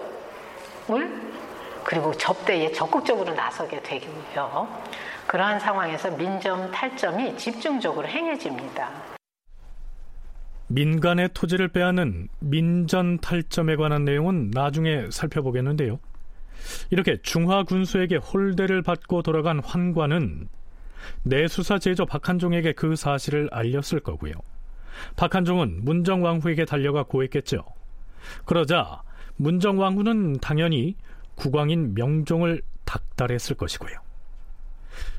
그리고 접대에 적극적으로 나서게 되고요. 그러한 상황에서 민점 탈점이 집중적으로 행해집니다. 민간의 토지를 빼앗는 민전 탈점에 관한 내용은 나중에 살펴보겠는데요. 이렇게 중화 군수에게 홀대를 받고 돌아간 환관은 내수사 제조 박한종에게 그 사실을 알렸을 거고요. 박한종은 문정왕후에게 달려가 고했겠죠. 그러자 문정왕후는 당연히 국왕인 명종을 닥달했을 것이고요.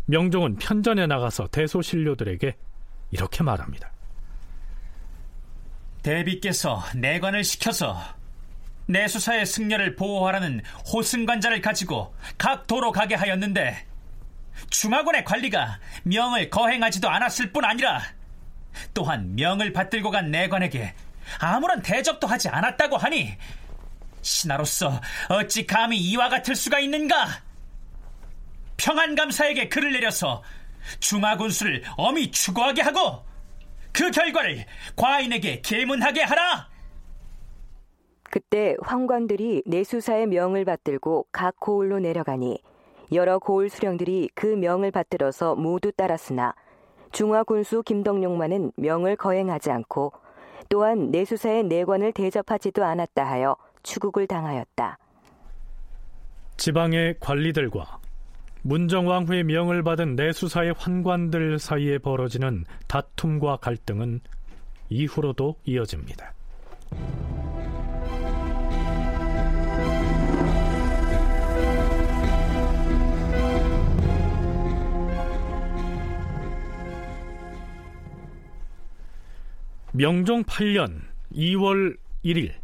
명종은 편전에 나가서 대소신료들에게 이렇게 말합니다. 대비께서 내관을 시켜서 내 수사의 승려를 보호하라는 호승관자를 가지고 각 도로 가게 하였는데 중화군의 관리가 명을 거행하지도 않았을 뿐 아니라 또한 명을 받들고 간 내관에게 아무런 대접도 하지 않았다고 하니 신하로서 어찌 감히 이와 같을 수가 있는가? 평안감사에게 글을 내려서 중화군수를 엄히 추구하게 하고 그 결과를 과인에게 계문하게 하라. 그때 황관들이 내수사의 명을 받들고 각 고을로 내려가니 여러 고을 수령들이 그 명을 받들어서 모두 따랐으나 중화군수 김덕룡만은 명을 거행하지 않고 또한 내수사의 내관을 대접하지도 않았다 하여 추국을 당하였다. 지방의 관리들과 문정왕 후의 명을 받은 내수사의 환관들 사이에 벌어지는 다툼과 갈등은 이후로도 이어집니다. 명종 8년 2월 1일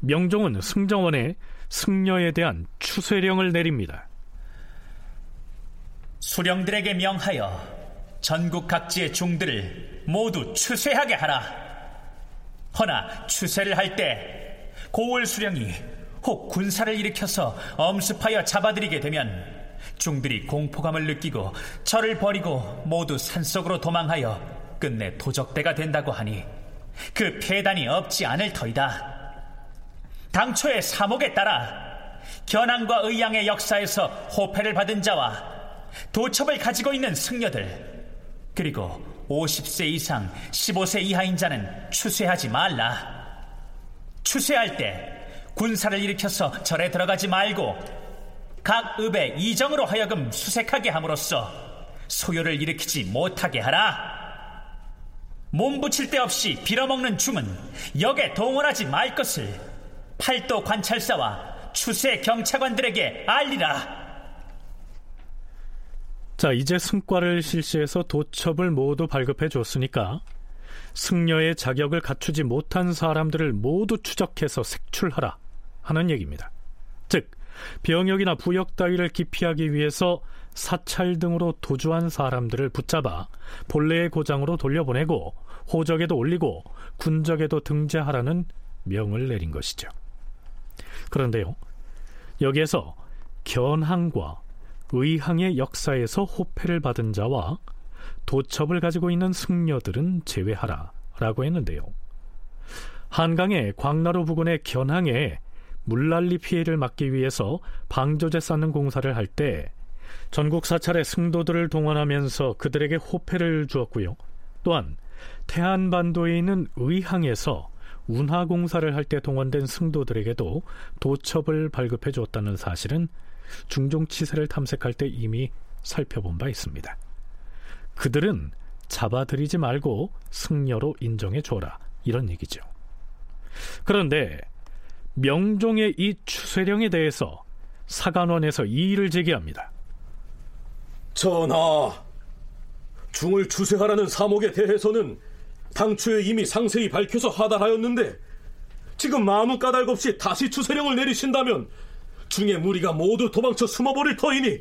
명종은 승정원에 승려에 대한 추세령을 내립니다. 수령들에게 명하여 전국 각지의 중들을 모두 추세하게 하라. 허나 추세를 할 때 고월 수령이 혹 군사를 일으켜서 엄습하여 잡아들이게 되면 중들이 공포감을 느끼고 저를 버리고 모두 산속으로 도망하여 끝내 도적대가 된다고 하니 그 폐단이 없지 않을 터이다. 당초의 사목에 따라 견항과 의양의 역사에서 호패를 받은 자와 도첩을 가지고 있는 승려들 그리고 50세 이상 15세 이하인 자는 추쇠하지 말라. 추쇠할 때 군사를 일으켜서 절에 들어가지 말고 각 읍의 이정으로 하여금 수색하게 함으로써 소요를 일으키지 못하게 하라. 몸 붙일 데 없이 빌어먹는 중은 역에 동원하지 말 것을 팔도 관찰사와 추세 경찰관들에게 알리라. 자, 이제 승과를 실시해서 도첩을 모두 발급해 줬으니까 승려의 자격을 갖추지 못한 사람들을 모두 추적해서 색출하라 하는 얘기입니다. 즉, 병역이나 부역 따위를 기피하기 위해서 사찰 등으로 도주한 사람들을 붙잡아 본래의 고장으로 돌려보내고 호적에도 올리고 군적에도 등재하라는 명을 내린 것이죠. 그런데요, 여기에서 견항과 의항의 역사에서 호패를 받은 자와 도첩을 가지고 있는 승려들은 제외하라 라고 했는데요. 한강의 광나루 부근의 견항에 물난리 피해를 막기 위해서 방조제 쌓는 공사를 할 때 전국 사찰의 승도들을 동원하면서 그들에게 호패를 주었고요. 또한 태안반도에 있는 의항에서 운하 공사를 할 때 동원된 승도들에게도 도첩을 발급해 줬다는 사실은 중종 치세를 탐색할 때 이미 살펴본 바 있습니다. 그들은 잡아들이지 말고 승려로 인정해 줘라 이런 얘기죠. 그런데 명종의 이 추세령에 대해서 사간원에서 이의를 제기합니다. 전하, 중을 추세하라는 사목에 대해서는 당초에 이미 상세히 밝혀서 하달하였는데 지금 아무 까닭 없이 다시 추세령을 내리신다면 중의 무리가 모두 도망쳐 숨어버릴 터이니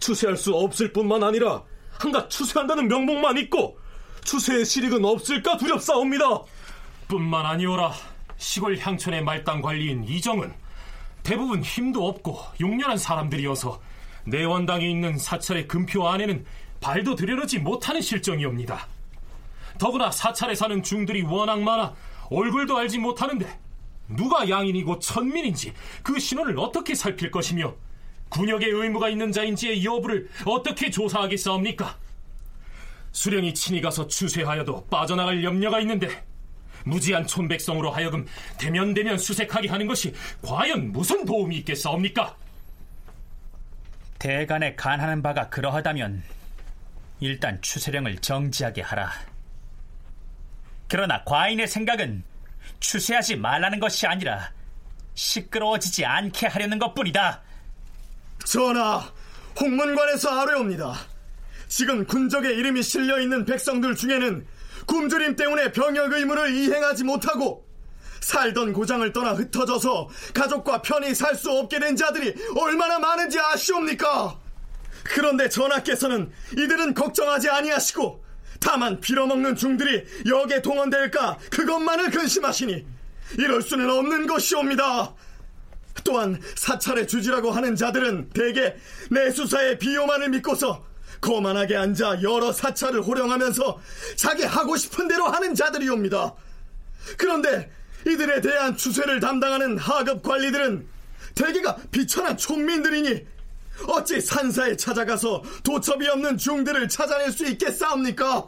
추세할 수 없을 뿐만 아니라 한가 추세한다는 명목만 있고 추세의 실익은 없을까 두렵사옵니다. 뿐만 아니오라 시골 향촌의 말단 관리인 이정은 대부분 힘도 없고 용렬한 사람들이어서 내원당에 있는 사찰의 금표 안에는 발도 들여놓지 못하는 실정이옵니다. 더구나 사찰에 사는 중들이 워낙 많아 얼굴도 알지 못하는데 누가 양인이고 천민인지 그 신원을 어떻게 살필 것이며 군역의 의무가 있는 자인지의 여부를 어떻게 조사하겠사옵니까? 수령이 친히 가서 추세하여도 빠져나갈 염려가 있는데 무지한 촌백성으로 하여금 대면대면 수색하게 하는 것이 과연 무슨 도움이 있겠사옵니까? 대간에 간하는 바가 그러하다면 일단 추세령을 정지하게 하라. 그러나 과인의 생각은 추세하지 말라는 것이 아니라 시끄러워지지 않게 하려는 것뿐이다. 전하, 홍문관에서 아뢰옵니다. 지금 군적의 이름이 실려 있는 백성들 중에는 굶주림 때문에 병역 의무를 이행하지 못하고 살던 고장을 떠나 흩어져서 가족과 편히 살 수 없게 된 자들이 얼마나 많은지 아시옵니까? 그런데 전하께서는 이들은 걱정하지 아니하시고 다만 빌어먹는 중들이 역에 동원될까 그것만을 근심하시니 이럴 수는 없는 것이옵니다. 또한 사찰의 주지라고 하는 자들은 대개 내 수사의 비호만을 믿고서 거만하게 앉아 여러 사찰을 호령하면서 자기 하고 싶은 대로 하는 자들이옵니다. 그런데 이들에 대한 추세를 담당하는 하급 관리들은 대개가 비천한 촌민들이니 어찌 산사에 찾아가서 도첩이 없는 중들을 찾아낼 수 있겠사옵니까?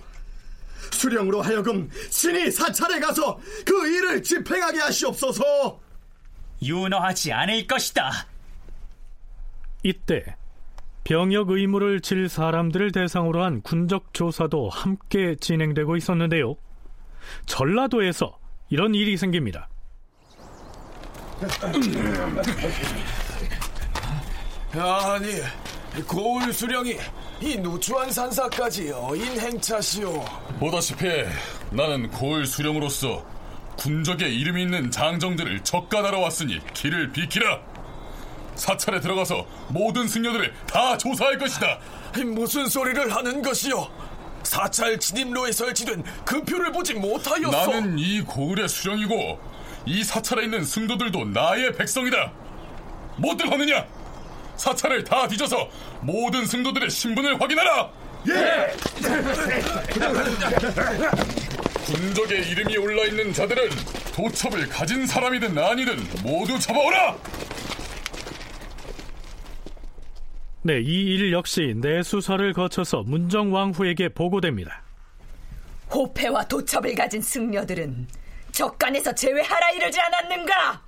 수령으로 하여금 신이 사찰에 가서 그 일을 집행하게 하시옵소서. 윤허하지 않을 것이다. 이때 병역 의무를 질 사람들을 대상으로 한 군적 조사도 함께 진행되고 있었는데요. 전라도에서 이런 일이 생깁니다. 아니, 고을 수령이 이 누추한 산사까지 어인 행차시오. 보다시피 나는 고을 수령으로서 군적에 이름이 있는 장정들을 적간하러 왔으니 길을 비키라. 사찰에 들어가서 모든 승려들을 다 조사할 것이다. 무슨 소리를 하는 것이오? 사찰 진입로에 설치된 금표를 보지 못하였어. 나는 이 고을의 수령이고 이 사찰에 있는 승도들도 나의 백성이다. 뭐들 하느냐? 사찰을 다 뒤져서 모든 승도들의 신분을 확인하라. 예. 군적에 이름이 올라 있는 자들은 도첩을 가진 사람이든 아니든 모두 잡아오라. 네, 이 일 역시 내 수사를 거쳐서 문정왕후에게 보고됩니다. 호패와 도첩을 가진 승려들은 적간에서 제외하라 이러지 않았는가?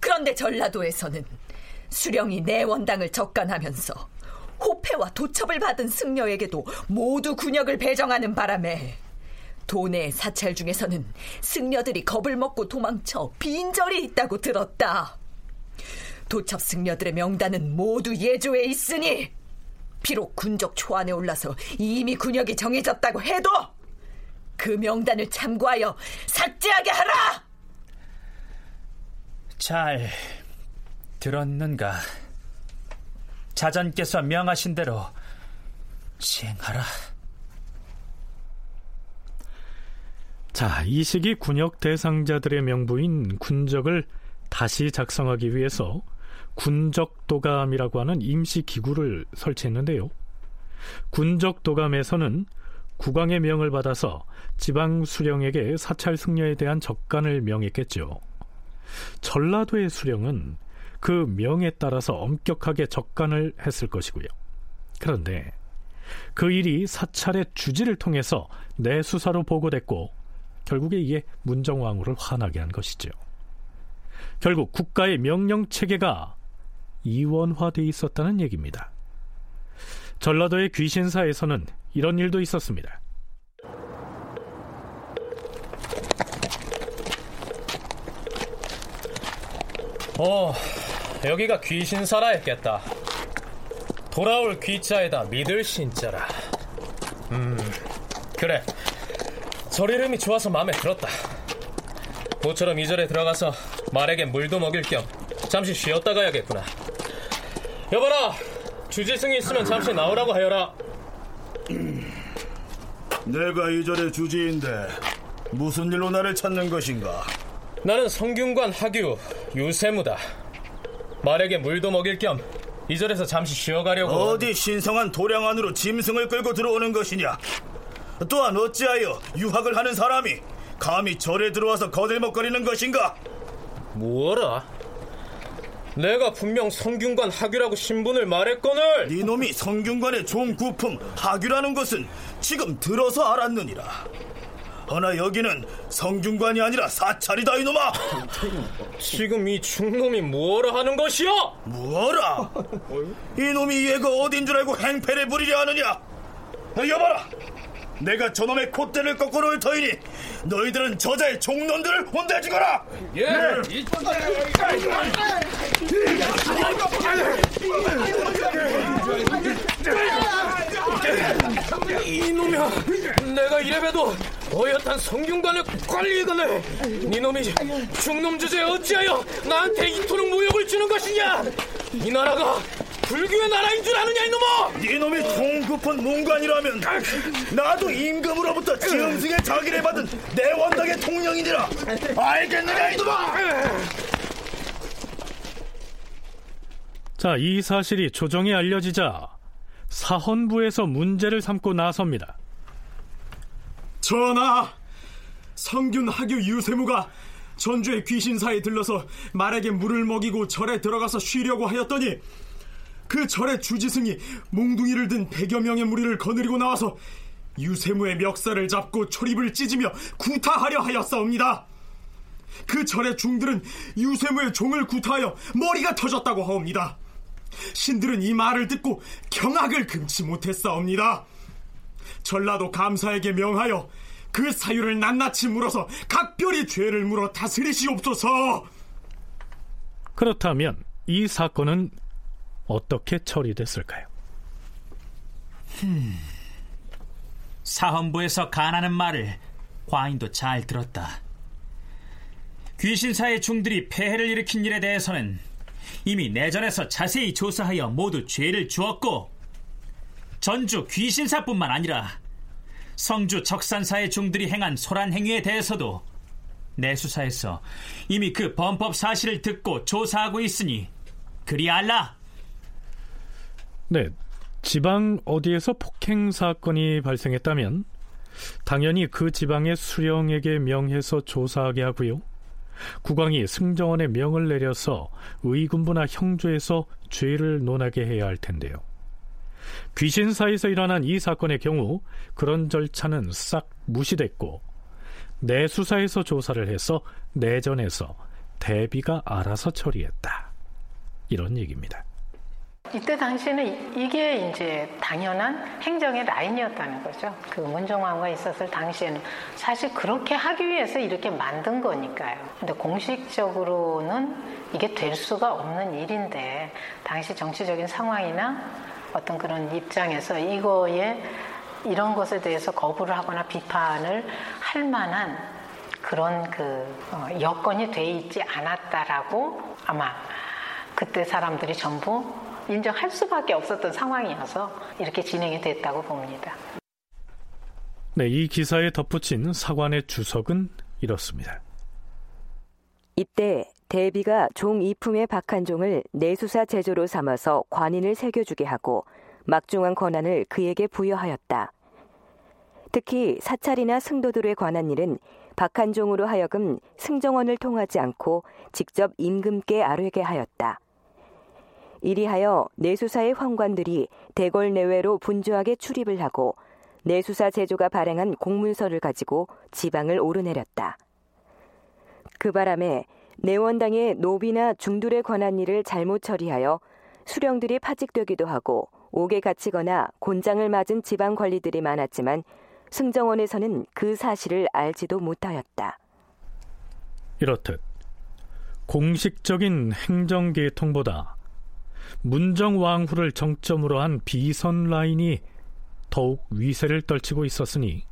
그런데 전라도에서는 수령이 내 원당을 적간하면서 호패와 도첩을 받은 승려에게도 모두 군역을 배정하는 바람에 도내 사찰 중에서는 승려들이 겁을 먹고 도망쳐 빈절이 있다고 들었다. 도첩 승려들의 명단은 모두 예조에 있으니 비록 군적 초안에 올라서 이미 군역이 정해졌다고 해도 그 명단을 참고하여 삭제하게 하라! 잘 들었는가? 자전께서 명하신 대로 시행하라. 자, 이 시기 군역 대상자들의 명부인 군적을 다시 작성하기 위해서 군적 도감이라고 하는 임시 기구를 설치했는데요. 군적 도감에서는 국왕의 명을 받아서 지방 수령에게 사찰 승려에 대한 적간을 명했겠죠. 전라도의 수령은 그 명에 따라서 엄격하게 적간을 했을 것이고요. 그런데 그 일이 사찰의 주지를 통해서 내 수사로 보고됐고 결국에 이게 문정왕후를 화나게 한 것이죠. 결국 국가의 명령 체계가 이원화돼 있었다는 얘기입니다. 전라도의 귀신사에서는 이런 일도 있었습니다. 어, 여기가 귀신사라 했겠다. 돌아올 귀자에다 믿을 신자라. 음, 그래. 절 이름이 좋아서 마음에 들었다. 모처럼 이 절에 들어가서 말에게 물도 먹일 겸 잠시 쉬었다 가야겠구나. 여보라, 주지승이 있으면 잠시 나오라고 하여라. 내가 이 절의 주지인데 무슨 일로 나를 찾는 것인가? 나는 성균관 하규 유세무다. 말에게 물도 먹일 겸 이 절에서 잠시 쉬어가려고. 어디 신성한 도량 안으로 짐승을 끌고 들어오는 것이냐? 또한 어찌하여 유학을 하는 사람이 감히 절에 들어와서 거들먹거리는 것인가? 뭐라? 내가 분명 성균관 하규라고 신분을 말했거늘 네 놈이 성균관의 종구품 하규라는 것은 지금 들어서 알았느니라 허나 여기는 성균관이 아니라 사찰이다 이놈아 지금 이 중놈이 뭐라 하는 것이오? 뭐라? 이놈이 얘가 어딘 줄 알고 행패를 부리려 하느냐 여봐라 내가 저놈의 콧대를 꺾어 놓을 터이니 너희들은 저자의 종놈들을 혼내주거라! 예! 이놈이야 내가 이래봬도 어엿한 성균관의 관리이거늘 이놈이 중놈 주제에 어찌하여 나한테 이토록 모욕을 주는 것이냐? 이 나라가 불교의 나라인 줄 아느냐 이놈아! 이놈이 종급한 문관이라면 나도 임금으로부터 지음승의 자기를 받은 내 원당의 통령이니라. 알겠느냐 이놈아! 자, 이 사실이 조정에 알려지자 사헌부에서 문제를 삼고 나섭니다. 전하, 성균 하규 유세무가 전주의 귀신사에 들러서 말에게 물을 먹이고 절에 들어가서 쉬려고 하였더니 그 절의 주지승이 몽둥이를 든 백여 명의 무리를 거느리고 나와서 유세무의 멱살을 잡고 초립을 찢으며 구타하려 하였사옵니다. 그 절의 중들은 유세무의 종을 구타하여 머리가 터졌다고 하옵니다. 신들은 이 말을 듣고 경악을 금치 못했사옵니다. 전라도 감사에게 명하여 그 사유를 낱낱이 물어서 각별히 죄를 물어 다스리시옵소서. 그렇다면 이 사건은 어떻게 처리됐을까요? 흠, 사헌부에서 간하는 말을 과인도 잘 들었다. 귀신사의 중들이 폐해를 일으킨 일에 대해서는 이미 내전에서 자세히 조사하여 모두 죄를 주었고 전주 귀신사뿐만 아니라 성주 적산사의 중들이 행한 소란 행위에 대해서도 내수사에서 이미 그 범법 사실을 듣고 조사하고 있으니 그리 알라. 네, 지방 어디에서 폭행 사건이 발생했다면 당연히 그 지방의 수령에게 명해서 조사하게 하고요. 국왕이 승정원에 명을 내려서 의군부나 형조에서 죄를 논하게 해야 할 텐데요. 귀신사에서 일어난 이 사건의 경우 그런 절차는 싹 무시됐고 내수사에서 조사를 해서 내전에서 대비가 알아서 처리했다. 이런 얘기입니다. 이때 당시에는 이게 이제 당연한 행정의 라인이었다는 거죠. 그 문정왕과 있었을 당시에는 사실 그렇게 하기 위해서 이렇게 만든 거니까요. 근데 공식적으로는 이게 될 수가 없는 일인데 당시 정치적인 상황이나 어떤 그런 입장에서 이거에 이런 것에 대해서 거부를 하거나 비판을 할 만한 그런 그 어, 여건이 돼 있지 않았다라고 아마 그때 사람들이 전부 인정할 수밖에 없었던 상황이어서 이렇게 진행이 됐다고 봅니다. 네, 이 기사에 덧붙인 사관의 주석은 이렇습니다. 이때 대비가 종 이품의 박한종을 내수사 제조로 삼아서 관인을 새겨주게 하고 막중한 권한을 그에게 부여하였다. 특히 사찰이나 승도들에 관한 일은 박한종으로 하여금 승정원을 통하지 않고 직접 임금께 아뢰게 하였다. 이리하여 내수사의 황관들이 대궐 내외로 분주하게 출입을 하고 내수사 제조가 발행한 공문서를 가지고 지방을 오르내렸다. 그 바람에 내원당의 노비나 중들에 관한 일을 잘못 처리하여 수령들이 파직되기도 하고 옥에 갇히거나 곤장을 맞은 지방 관리들이 많았지만 승정원에서는 그 사실을 알지도 못하였다. 이렇듯 공식적인 행정계통보다 문정왕후를 정점으로 한 비선 라인이 더욱 위세를 떨치고 있었으니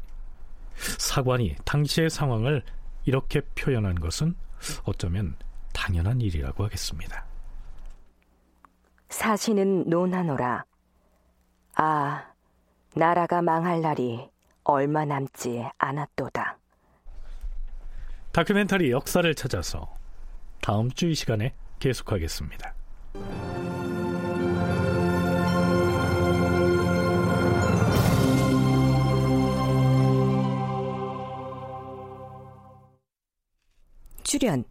사관이 당시의 상황을 이렇게 표현한 것은 어쩌면 당연한 일이라고 하겠습니다. 사신은 논하노라. 아, 나라가 망할 날이 얼마 남지 않았도다. 다큐멘터리 역사를 찾아서 다음 주 이 시간에 계속하겠습니다. 출연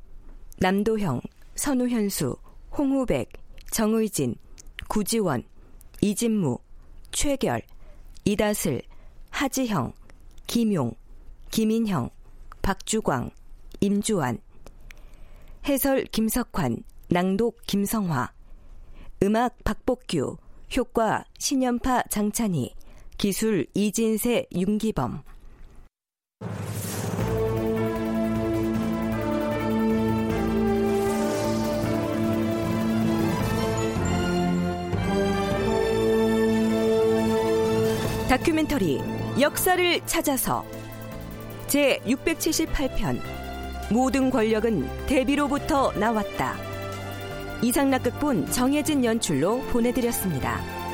남도형, 선우현수, 홍우백, 정의진, 구지원, 이진무, 최결, 이다슬, 하지형, 김용, 김인형, 박주광, 임주환 해설 김석환, 낭독 김성화 음악 박복규, 효과 신연파 장찬희, 기술 이진세 윤기범 다큐멘터리 역사를 찾아서 제 678편 모든 권력은 대비로부터 나왔다. 이상락극본 정혜진 연출로 보내드렸습니다.